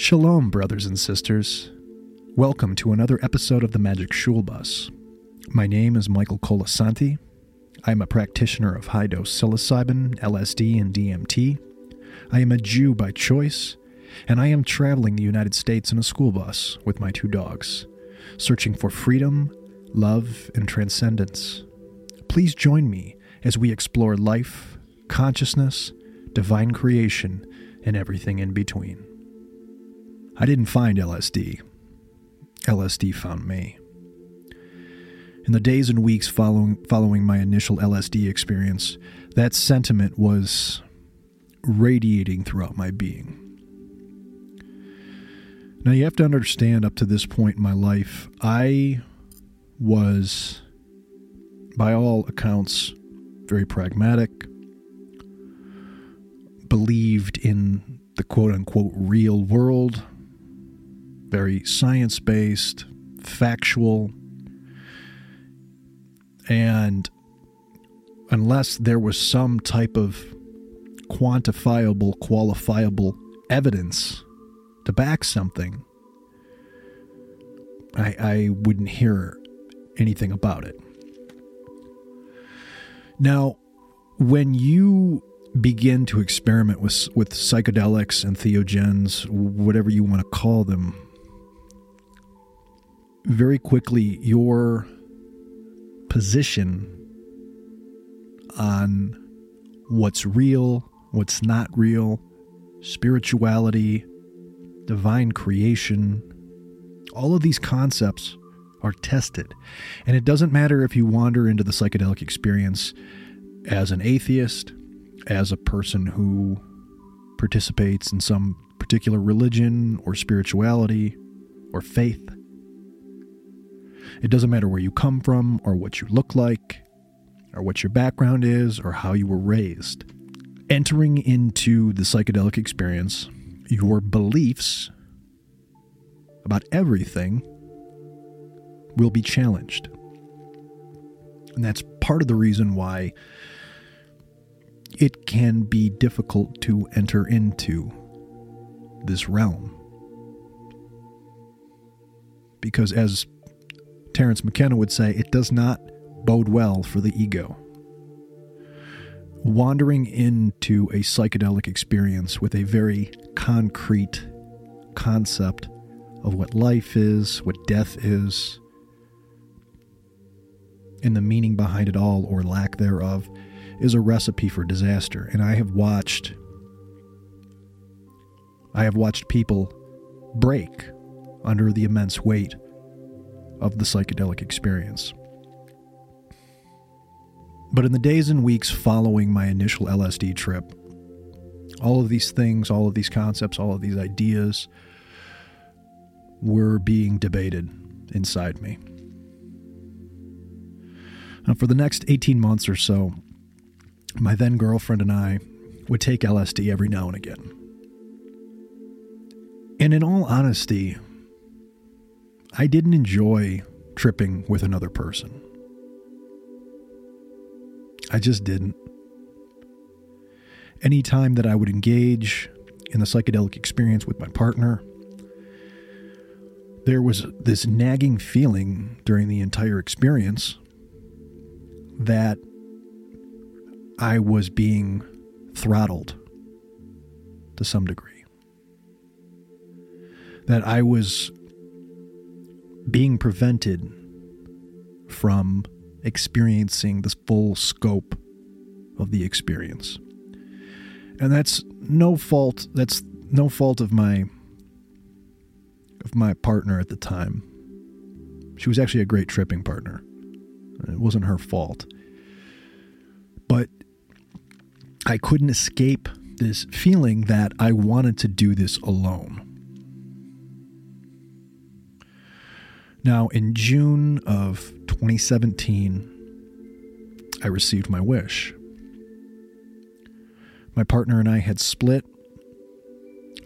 Shalom, brothers and sisters. Welcome to another episode of the Magic Shul Bus. My name is Michael Colasanti. I'm a practitioner of high dose psilocybin, LSD, and DMT. I am a Jew by choice, and I am traveling the United States in a school bus with my two dogs, searching for freedom, love, and transcendence. Please join me as we explore life, consciousness, divine creation, and everything in between. I didn't find LSD. LSD found me. In the days and weeks following, following my initial LSD experience, that sentiment was radiating throughout my being. Now, you have to understand up to this point in my life, I was, by all accounts, very pragmatic, believed in the quote unquote real world, very science based, factual, and unless there was some type of quantifiable, qualifiable evidence to back something, I, I wouldn't hear anything about it. Now, when you begin to experiment with with psychedelics and entheogens, whatever you want to call them, very quickly your position on what's real, what's not real, spirituality, divine creation, all of these concepts are tested. And it doesn't matter if you wander into the psychedelic experience as an atheist, as a person who participates in some particular religion or spirituality or faith. It doesn't matter where you come from or what you look like or what your background is or how you were raised. Entering into the psychedelic experience, your beliefs about everything will be challenged. And that's part of the reason why it can be difficult to enter into this realm. Because, as Terence McKenna would say, it does not bode well for the ego. Wandering into a psychedelic experience with a very concrete concept of what life is, what death is, and the meaning behind it all or lack thereof is a recipe for disaster. And I have watched I have watched people break under the immense weight of the psychedelic experience. But in the days and weeks following my initial LSD trip, all of these things, all of these concepts, all of these ideas were being debated inside me. Now, for the next 18 months or so, my then girlfriend and I would take LSD every now and again. And in all honesty, I didn't enjoy tripping with another person. I just didn't. Anytime that I would engage in the psychedelic experience with my partner, there was this nagging feeling during the entire experience that I was being throttled to some degree. That I was being prevented from experiencing the full scope of the experience. And that's no fault that's no fault of my of my partner at the time. She was actually a great tripping partner. It wasn't her fault. But I couldn't escape this feeling that I wanted to do this alone. Now, in June of 2017, I received my wish. My partner and I had split,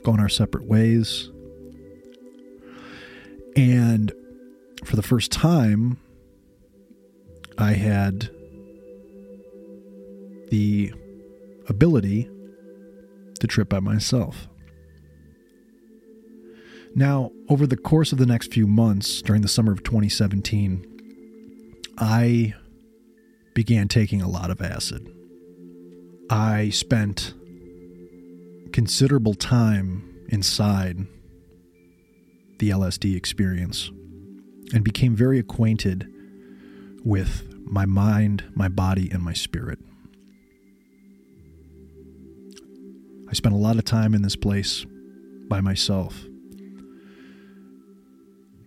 gone our separate ways, and for the first time, I had the ability to trip by myself. Now, over the course of the next few months, during the summer of 2017, I began taking a lot of acid. I spent considerable time inside the LSD experience and became very acquainted with my mind, my body, and my spirit. I spent a lot of time in this place by myself.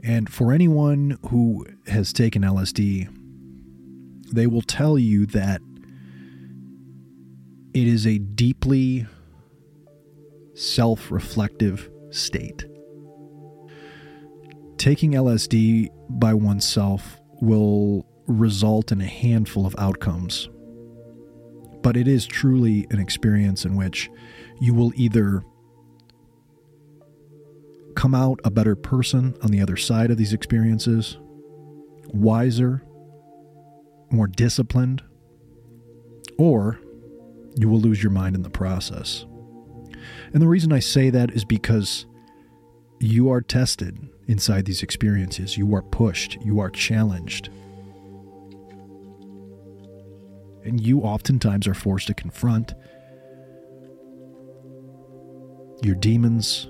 And for anyone who has taken LSD, they will tell you that it is a deeply self reflective state. Taking LSD by oneself will result in a handful of outcomes, but it is truly an experience in which you will either come out a better person on the other side of these experiences, wiser, more disciplined, or you will lose your mind in the process. And the reason I say that is because you are tested inside these experiences. You are pushed. You are challenged. And you oftentimes are forced to confront your demons,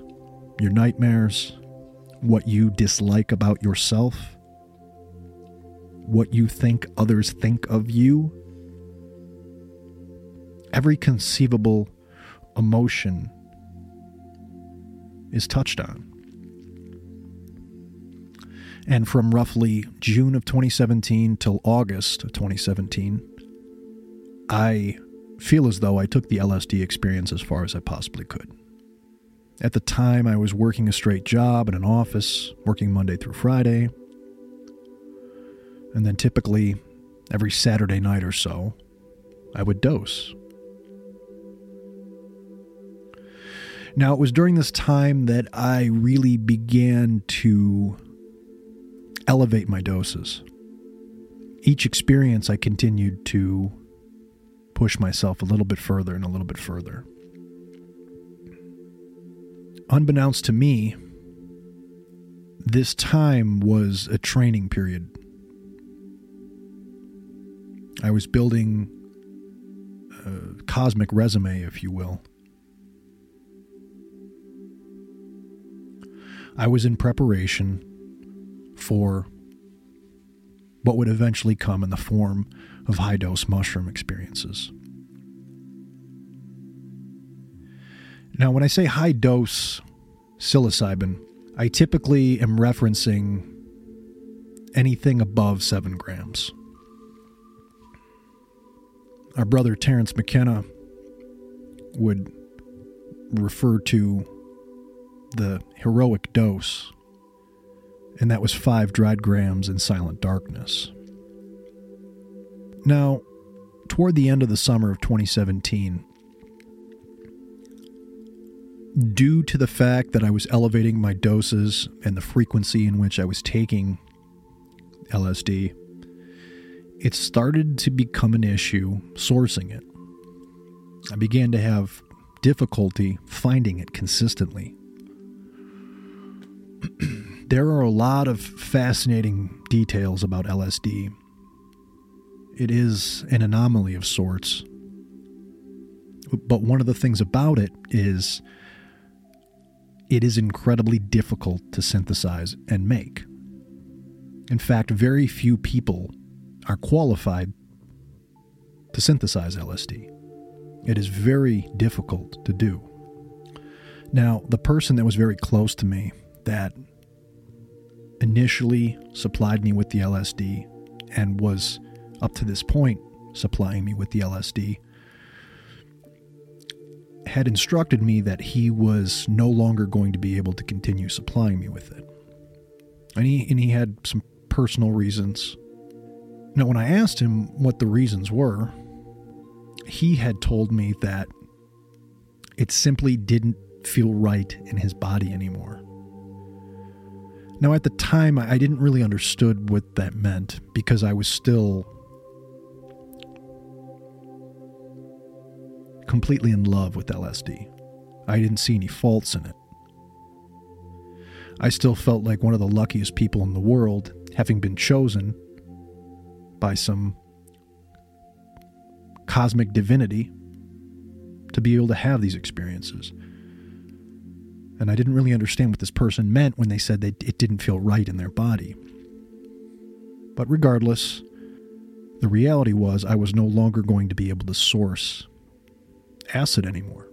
your nightmares, what you dislike about yourself, what you think others think of you. Every conceivable emotion is touched on. And from roughly June of 2017 till August of 2017, I feel as though I took the LSD experience as far as I possibly could. At the time, I was working a straight job in an office, working Monday through Friday. And then typically, every Saturday night or so, I would dose. Now, it was during this time that I really began to elevate my doses. Each experience, I continued to push myself a little bit further and a little bit further. Unbeknownst to me, this time was a training period. I was building a cosmic resume, if you will. I was in preparation for what would eventually come in the form of high dose mushroom experiences. Now, when I say high dose psilocybin, I typically am referencing anything above 7 grams. Our brother Terence McKenna would refer to the heroic dose, and that was five dried grams in silent darkness. Now, toward the end of the summer of 2017, due to the fact that I was elevating my doses and the frequency in which I was taking LSD, it started to become an issue sourcing it. I began to have difficulty finding it consistently. there are a lot of fascinating details about LSD. It is an anomaly of sorts. But one of the things about it is it is incredibly difficult to synthesize and make. In fact, very few people are qualified to synthesize LSD. It is very difficult to do. Now, the person that was very close to me that initially supplied me with the LSD and was up to this point supplying me with the LSD had instructed me that he was no longer going to be able to continue supplying me with it. And he, and he had some personal reasons. Now, when I asked him what the reasons were, he had told me that it simply didn't feel right in his body anymore. Now, at the time, I didn't really understood what that meant because I was still completely in love with LSD. I didn't see any faults in it. I still felt like one of the luckiest people in the world, having been chosen by some cosmic divinity to be able to have these experiences. And I didn't really understand what this person meant when they said that it didn't feel right in their body. But regardless, the reality was I was no longer going to be able to source acid anymore.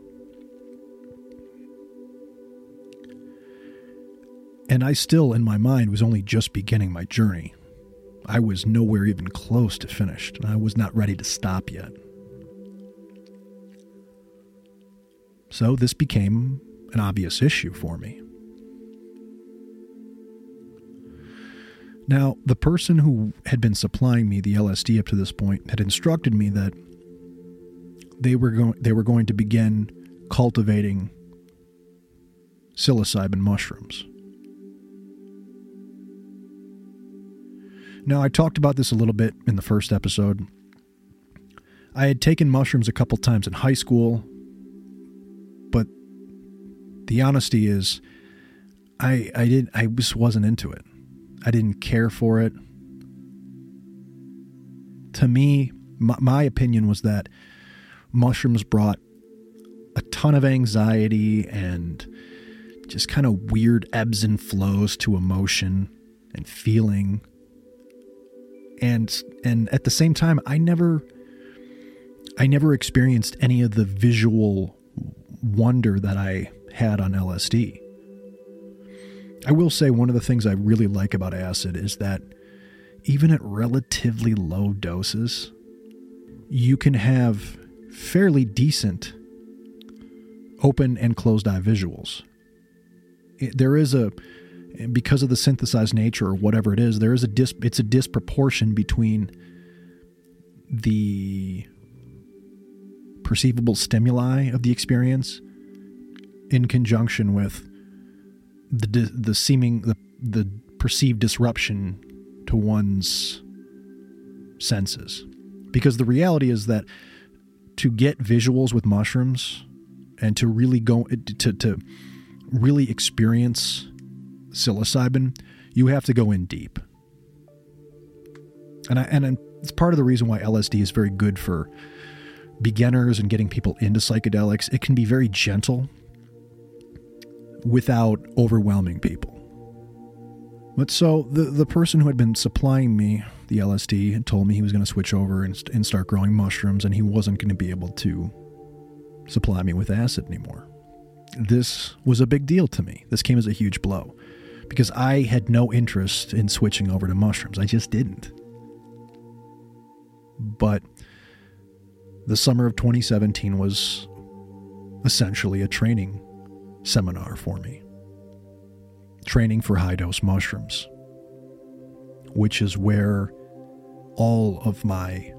And I still, in my mind, was only just beginning my journey. I was nowhere even close to finished, and I was not ready to stop yet. So this became an obvious issue for me. Now, the person who had been supplying me the LSD up to this point had instructed me that they were going they were going to begin cultivating psilocybin mushrooms. Now, I talked about this a little bit in the first episode. I had taken mushrooms a couple times in high school, but the honesty is I I didn't I just wasn't into it. I didn't care for it. To me, my, my opinion was that mushrooms brought a ton of anxiety and just kind of weird ebbs and flows to emotion and feeling and and at the same time I never I never experienced any of the visual wonder that I had on LSD. I will say one of the things I really like about acid is that even at relatively low doses, you can have fairly decent open and closed eye visuals. It, there is a because of the synthesized nature or whatever it is, there is a dis, it's a disproportion between the perceivable stimuli of the experience in conjunction with the the seeming the the perceived disruption to one's senses because the reality is that to get visuals with mushrooms and to really go to to really experience psilocybin you have to go in deep and I, and it's part of the reason why LSD is very good for beginners and getting people into psychedelics it can be very gentle without overwhelming people. But so the the person who had been supplying me the LSD had told me he was going to switch over and, and start growing mushrooms, and he wasn't going to be able to supply me with acid anymore. This was a big deal to me. This came as a huge blow because I had no interest in switching over to mushrooms. I just didn't. But the summer of 2017 was essentially a training seminar for me training for high dose mushrooms, which is where all of my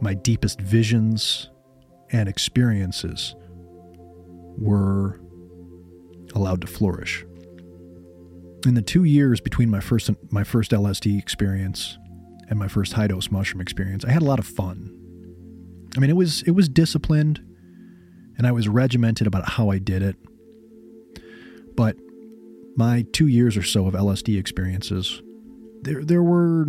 my deepest visions and experiences were allowed to flourish. In the 2 years between my first my first LSD experience and my first high dose mushroom experience, I had a lot of fun. I mean, it was it was disciplined and I was regimented about how I did it. But my two years or so of LSD experiences, there there were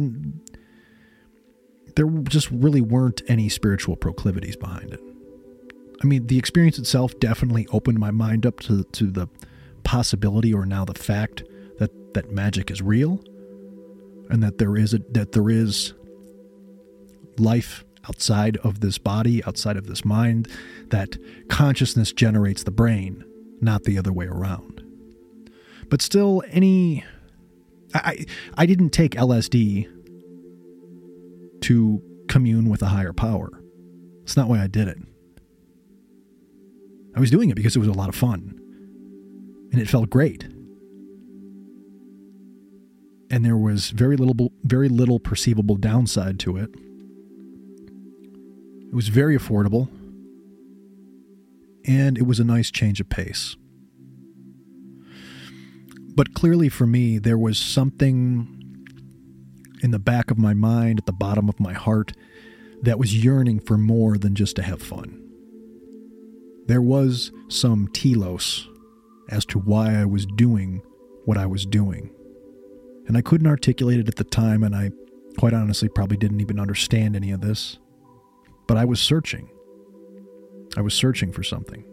there just really weren't any spiritual proclivities behind it. I mean, the experience itself definitely opened my mind up to to the possibility or now the fact that that magic is real and that there is a that there is life outside of this body, outside of this mind, that consciousness generates the brain, not the other way around. But still, any. I, I didn't take LSD to commune with a higher power. It's not why I did it. I was doing it because it was a lot of fun. And it felt great. And there was very little very little perceivable downside to it. It was very affordable. And it was a nice change of pace. But clearly for me, there was something in the back of my mind, at the bottom of my heart, that was yearning for more than just to have fun. There was some telos as to why I was doing what I was doing. And I couldn't articulate it at the time, and I quite honestly probably didn't even understand any of this. But I was searching. I was searching for something.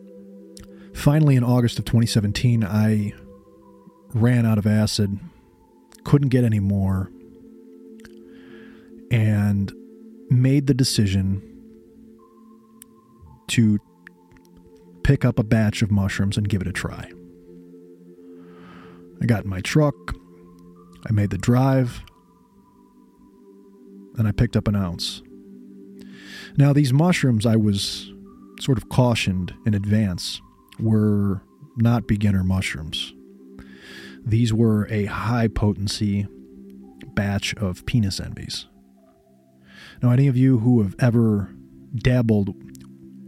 Finally, in August of 2017, I ran out of acid, couldn't get any more, and made the decision to pick up a batch of mushrooms and give it a try. I got in my truck, I made the drive, and I picked up an ounce. Now, these mushrooms, I was sort of cautioned in advance, were not beginner mushrooms. These were a high potency batch of penis envies. Now, any of you who have ever dabbled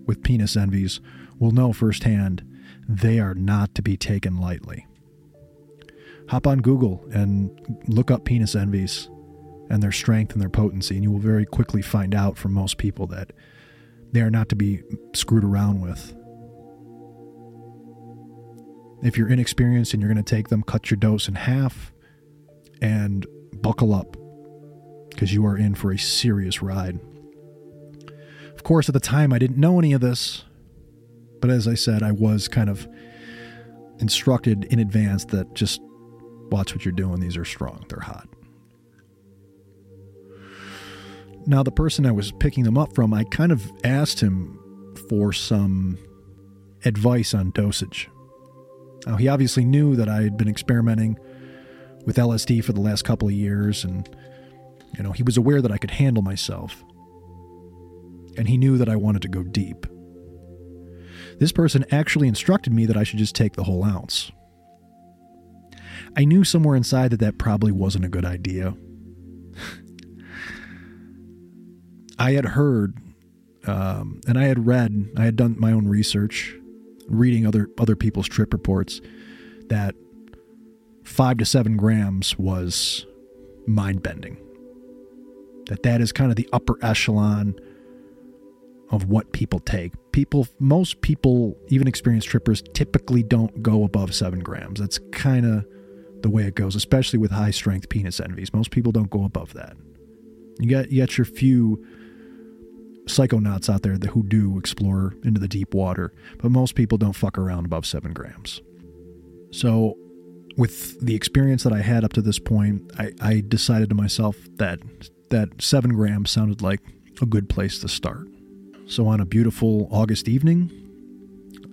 with penis envies will know firsthand they are not to be taken lightly. Hop on Google and look up penis envies and their strength and their potency, and you will very quickly find out from most people that they are not to be screwed around with. If you're inexperienced and you're going to take them, cut your dose in half and buckle up because you are in for a serious ride. Of course, at the time, I didn't know any of this, but as I said, I was kind of instructed in advance that just watch what you're doing. These are strong, they're hot. Now, the person I was picking them up from, I kind of asked him for some advice on dosage. Now, he obviously knew that I had been experimenting with LSD for the last couple of years, and, you know, he was aware that I could handle myself. And he knew that I wanted to go deep. This person actually instructed me that I should just take the whole ounce. I knew somewhere inside that that probably wasn't a good idea. I had heard, um, and I had read, I had done my own research, reading other other people's trip reports, that five to seven grams was mind bending. That that is kind of the upper echelon of what people take. People, most people, even experienced trippers, typically don't go above seven grams. That's kind of the way it goes, especially with high strength penis envies. Most people don't go above that. You got you got your few psychonauts out there who do explore into the deep water, but most people don't fuck around above seven grams. So, with the experience that I had up to this point, I, I decided to myself that that seven grams sounded like a good place to start. So, on a beautiful August evening,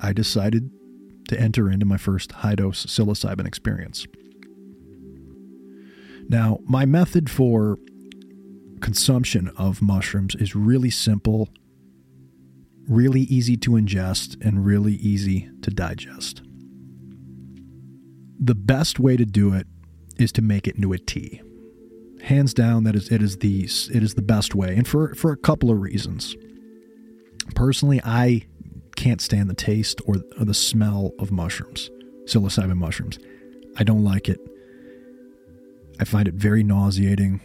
I decided to enter into my first high dose psilocybin experience. Now, my method for consumption of mushrooms is really simple, really easy to ingest, and really easy to digest. The best way to do it is to make it into a tea. Hands down, that is it is the it is the best way, and for for a couple of reasons. Personally, I can't stand the taste or, or the smell of mushrooms, psilocybin mushrooms. I don't like it. I find it very nauseating.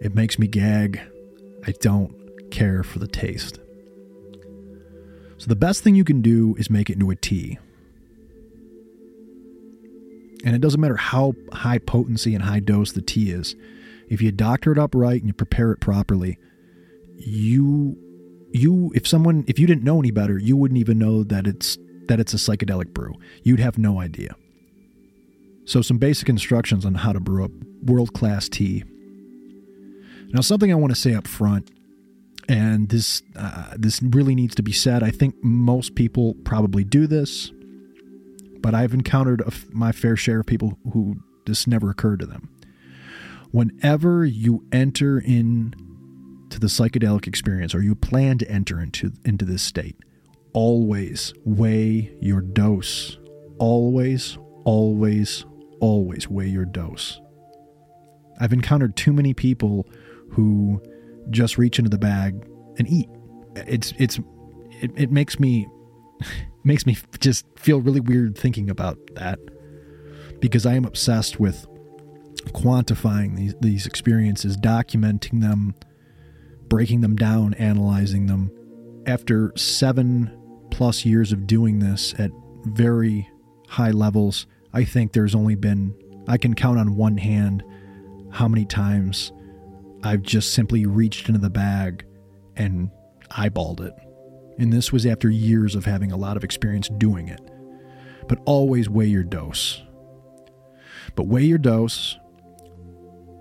It makes me gag. I don't care for the taste. So, the best thing you can do is make it into a tea. And it doesn't matter how high potency and high dose the tea is. If you doctor it up right and you prepare it properly, you you if someone if you didn't know any better, you wouldn't even know that it's that it's a psychedelic brew. You'd have no idea. So some basic instructions on how to brew up world-class tea. Now something I want to say up front and this uh, this really needs to be said. I think most people probably do this, but I've encountered my fair share of people who this never occurred to them. Whenever you enter in to the psychedelic experience or you plan to enter into into this state, always weigh your dose. Always, always, always weigh your dose. I've encountered too many people who just reach into the bag and eat. It's it's it, it makes me makes me just feel really weird thinking about that because I am obsessed with quantifying these these experiences, documenting them, breaking them down, analyzing them. After seven plus years of doing this at very high levels, I think there's only been, I can count on one hand how many times I've just simply reached into the bag and eyeballed it. And this was after years of having a lot of experience doing it. But always weigh your dose. But weigh your dose,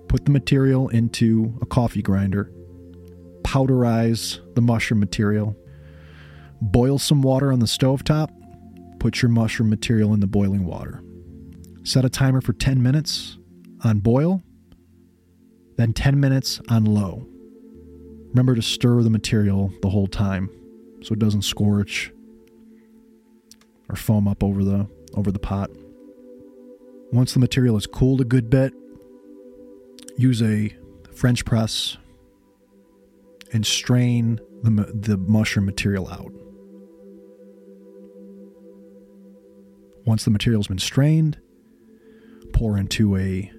put the material into a coffee grinder, powderize the mushroom material, boil some water on the stove top, put your mushroom material in the boiling water. Set a timer for 10 minutes on boil, then 10 minutes on low. Remember to stir the material the whole time so it doesn't scorch or foam up over the over the pot. Once the material is cooled a good bit, use a French press and strain the, the mushroom material out. Once the material's been strained, pour into a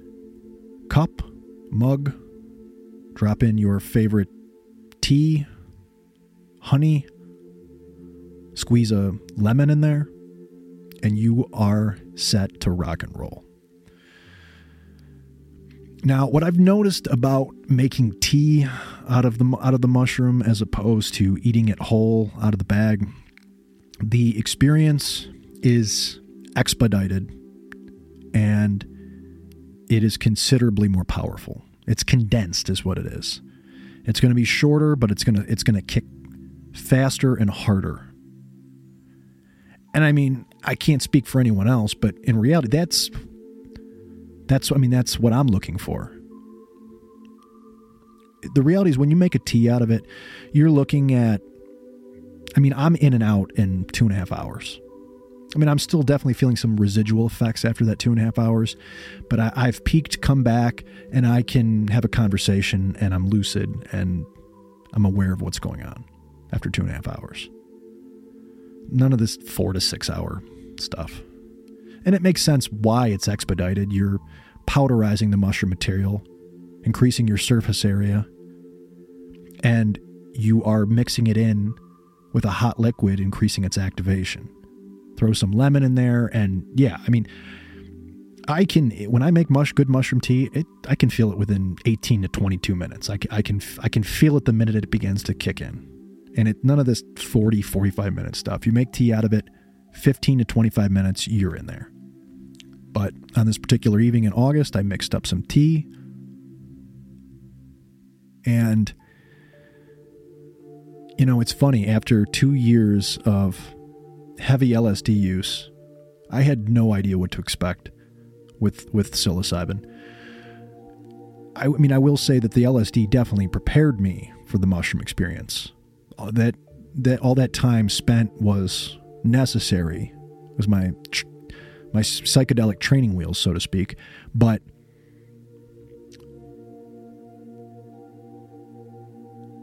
cup, mug, drop in your favorite tea, honey, squeeze a lemon in there, and you are set to rock and roll. Now, what I've noticed about making tea out of the out of the mushroom as opposed to eating it whole out of the bag, the experience is expedited and it is considerably more powerful. It's condensed is what it is. It's going to be shorter, but it's going to it's going to kick faster and harder. And I mean, I can't speak for anyone else, but in reality that's that's I mean that's what I'm looking for. The reality is when you make a tea out of it, you're looking at I mean, I'm in and out in two and a half hours. I mean, I'm still definitely feeling some residual effects after that two and a half hours, but I, I've peaked, come back, and I can have a conversation and I'm lucid and I'm aware of what's going on after two and a half hours. None of this four to six hour stuff. And it makes sense why it's expedited. You're powderizing the mushroom material, increasing your surface area, and you are mixing it in with a hot liquid, increasing its activation throw some lemon in there, and yeah, I mean, I can when I make mush good mushroom tea, it I can feel it within 18 to 22 minutes. I, I can I can feel it the minute it begins to kick in, and it none of this 40 45 minute stuff. You make tea out of it, 15 to 25 minutes, you're in there. But on this particular evening in August, I mixed up some tea, and you know it's funny after two years of heavy LSD use, I had no idea what to expect with with psilocybin. I, I mean, I will say that the LSD definitely prepared me for the mushroom experience. That that all that time spent was necessary. It was my my psychedelic training wheels, so to speak. But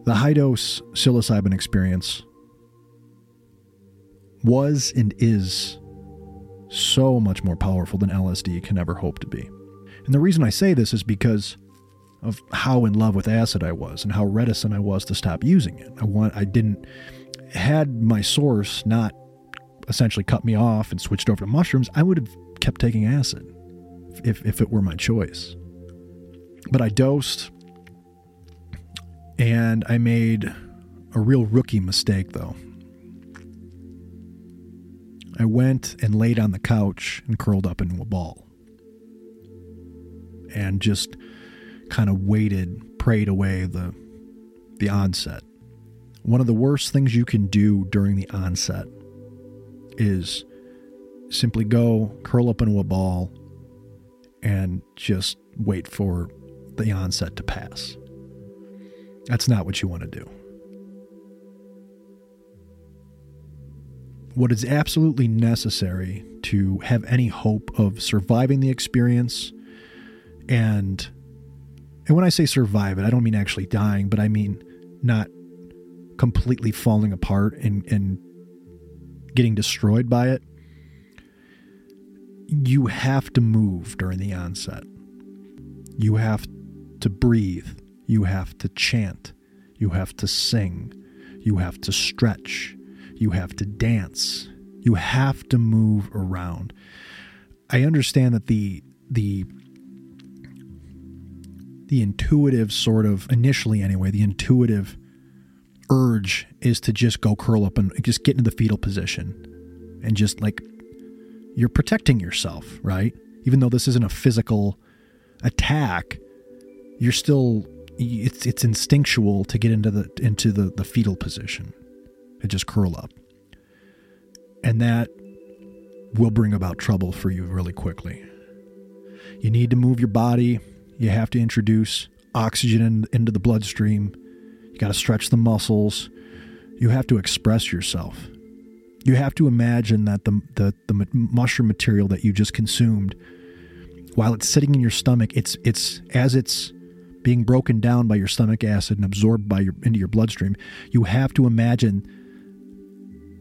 the high dose psilocybin experience was and is so much more powerful than LSD can ever hope to be. And the reason I say this is because of how in love with acid I was and how reticent I was to stop using it. I want I didn't had my source not essentially cut me off and switched over to mushrooms, I would have kept taking acid if if it were my choice. But I dosed and I made a real rookie mistake though. I went and laid on the couch and curled up into a ball. And just kind of waited, prayed away the the onset. One of the worst things you can do during the onset is simply go curl up into a ball and just wait for the onset to pass. That's not what you want to do. what is absolutely necessary to have any hope of surviving the experience and and when I say survive it, I don't mean actually dying, but I mean not completely falling apart and, and getting destroyed by it. You have to move during the onset. You have to breathe. You have to chant. You have to sing. You have to stretch. You have to dance. You have to move around. I understand that the the the intuitive sort of initially anyway, the intuitive urge is to just go curl up and just get into the fetal position and just like you're protecting yourself, right? Even though this isn't a physical attack, you're still it's it's instinctual to get into the into the, the fetal position and just curl up. And that will bring about trouble for you really quickly. You need to move your body. You have to introduce oxygen in, into the bloodstream. You got to stretch the muscles. You have to express yourself. You have to imagine that the, the, the mushroom material that you just consumed, while it's sitting in your stomach, it's, it's as it's being broken down by your stomach acid and absorbed by your, into your bloodstream, you have to imagine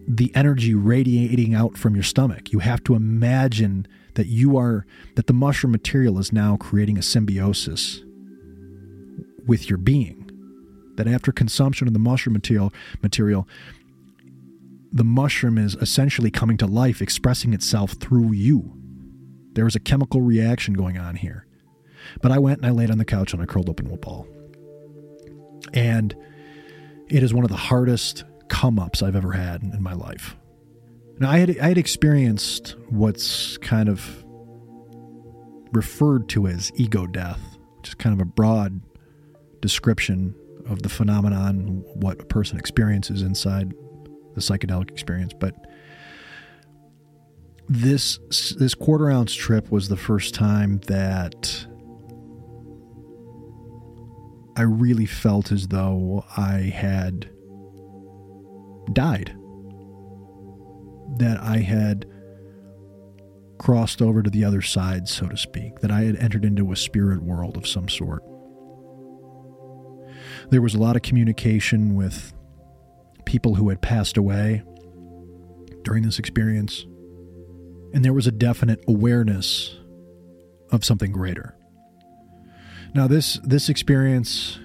the energy radiating out from your stomach. You have to imagine that you are that the mushroom material is now creating a symbiosis with your being. That after consumption of the mushroom material material the mushroom is essentially coming to life, expressing itself through you. There is a chemical reaction going on here. But I went and I laid on the couch and I curled up in a ball. And it is one of the hardest come ups I've ever had in my life. Now, I had, I had experienced what's kind of referred to as ego death, which is kind of a broad description of the phenomenon, what a person experiences inside the psychedelic experience. But this this quarter ounce trip was the first time that I really felt as though I had died. That I had crossed over to the other side, so to speak, that I had entered into a spirit world of some sort. There was a lot of communication with people who had passed away during this experience, and there was a definite awareness of something greater. Now, this, this experience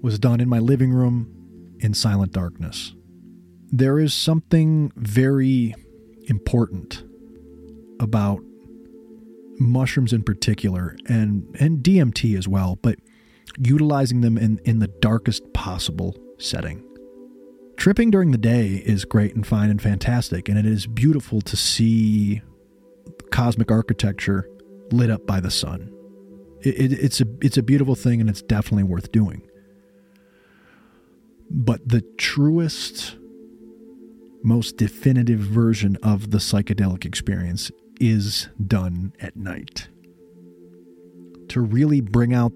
was done in my living room in silent darkness there is something very important about mushrooms in particular and and DMT as well, but utilizing them in, in the darkest possible setting. Tripping during the day is great and fine and fantastic, and it is beautiful to see cosmic architecture lit up by the sun. It, it, it's a it's a beautiful thing, and it's definitely worth doing. But the truest most definitive version of the psychedelic experience is done at night. To really bring out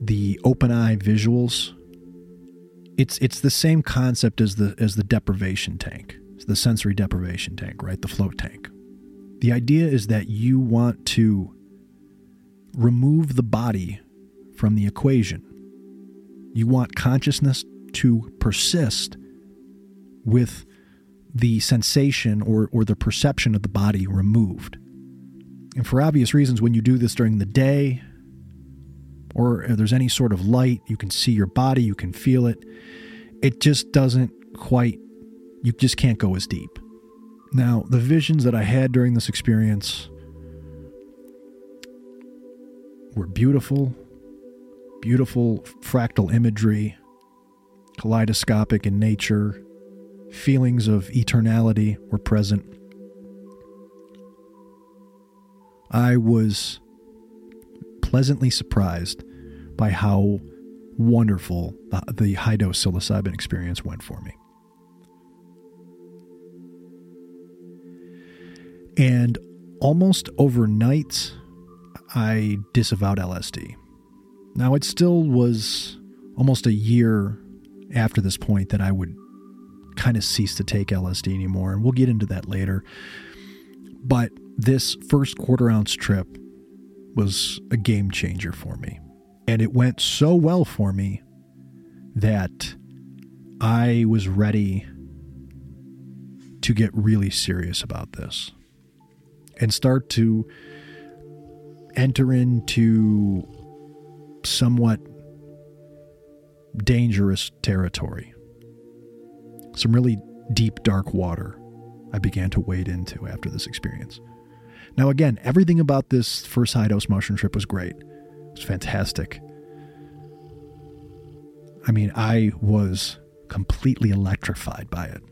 the open eye visuals, it's it's the same concept as the as the deprivation tank, the sensory deprivation tank, right? The float tank. The idea is that you want to remove the body from the equation. You want consciousness to persist with the sensation or, or the perception of the body removed. And for obvious reasons, when you do this during the day, or if there's any sort of light, you can see your body, you can feel it. It just doesn't quite, you just can't go as deep. Now, the visions that I had during this experience were beautiful, beautiful fractal imagery, kaleidoscopic in nature, feelings of eternality were present. I was pleasantly surprised by how wonderful the, the high dose psilocybin experience went for me. And almost overnight, I disavowed LSD. Now, it still was almost a year after this point that I would kind of ceased to take LSD anymore, and we'll get into that later. But this first quarter ounce trip was a game changer for me. And it went so well for me that I was ready to get really serious about this and start to enter into somewhat dangerous territory some really deep, dark water I began to wade into after this experience. Now, again, everything about this first high dose mushroom trip was great. It was fantastic. I mean, I was completely electrified by it.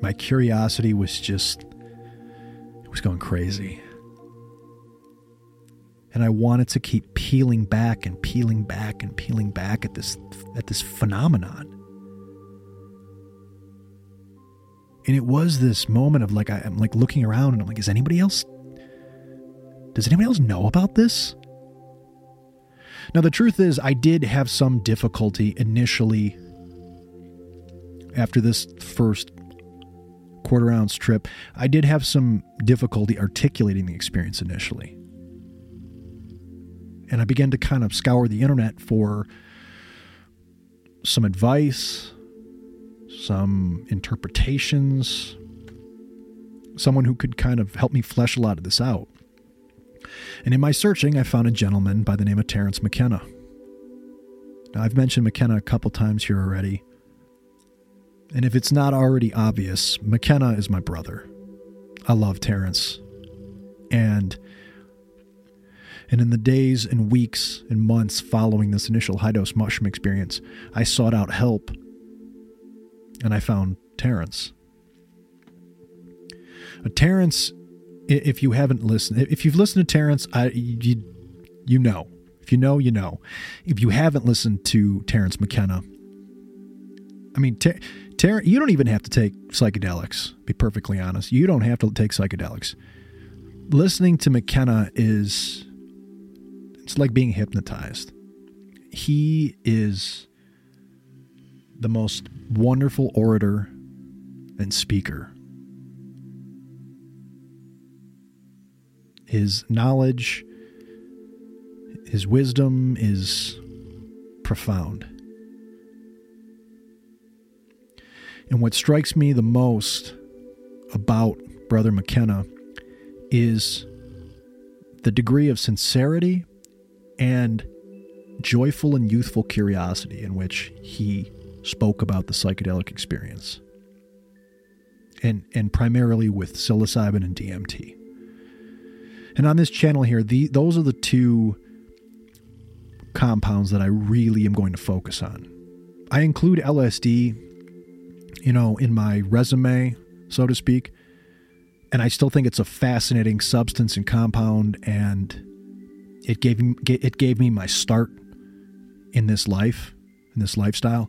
My curiosity was just, it was going crazy. And I wanted to keep peeling back and peeling back and peeling back at this at this phenomenon. And it was this moment of like I, am like looking around and I'm like, is anybody else does anybody else know about this? Now the truth is I did have some difficulty initially after this first quarter ounce trip. I did have some difficulty articulating the experience initially and I began to kind of scour the internet for some advice, some interpretations, someone who could kind of help me flesh a lot of this out. And in my searching, I found a gentleman by the name of Terence McKenna. Now, I've mentioned McKenna a couple times here already. And if it's not already obvious, McKenna is my brother. I love Terence. And and in the days and weeks and months following this initial high dose mushroom experience, I sought out help and I found Terence. Uh, Terence, if you haven't listened, if you've listened to Terence, I, you, you know. If you know, you know. If you haven't listened to Terence McKenna, I mean, Ter- Ter- you don't even have to take psychedelics, be perfectly honest. You don't have to take psychedelics. Listening to McKenna is it's like being hypnotized. He is the most wonderful orator and speaker. His knowledge, his wisdom is profound. And what strikes me the most about Brother McKenna is the degree of sincerity and joyful and youthful curiosity in which he spoke about the psychedelic experience. And, and primarily with psilocybin and DMT. And on this channel here, the, those are the two compounds that I really am going to focus on. I include LSD, you know, in my resume, so to speak, and I still think it's a fascinating substance and compound and it gave it gave me my start in this life, in this lifestyle.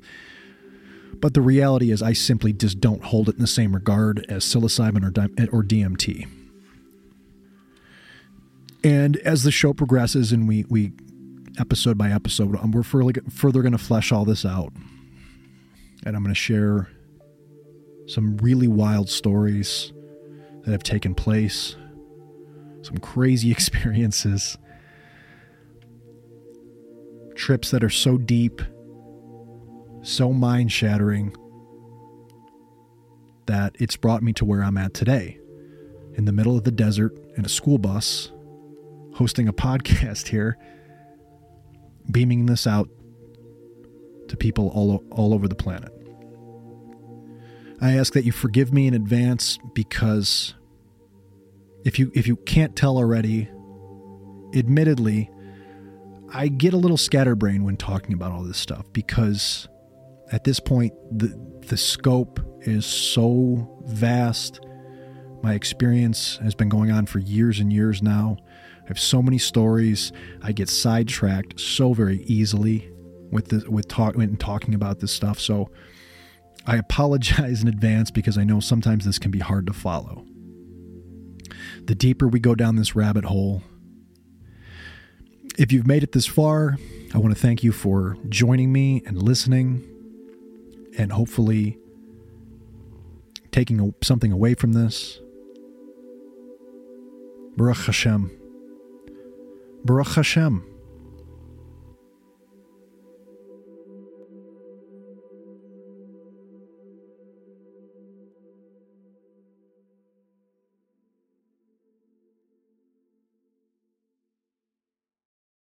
But the reality is, I simply just don't hold it in the same regard as psilocybin or, or DMT. And as the show progresses and we, we episode by episode, we're further, further going to flesh all this out. And I'm going to share some really wild stories that have taken place, some crazy experiences trips that are so deep, so mind shattering, that it's brought me to where I'm at today in the middle of the desert in a school bus, hosting a podcast here, beaming this out to people all, all over the planet. I ask that you forgive me in advance because if you if you can't tell already, admittedly, I get a little scatterbrained when talking about all this stuff because at this point the the scope is so vast. My experience has been going on for years and years now. I have so many stories. I get sidetracked so very easily with the with talk when talking about this stuff. So I apologize in advance because I know sometimes this can be hard to follow. The deeper we go down this rabbit hole, if you've made it this far, I want to thank you for joining me and listening and hopefully taking something away from this. Baruch Hashem. Baruch Hashem.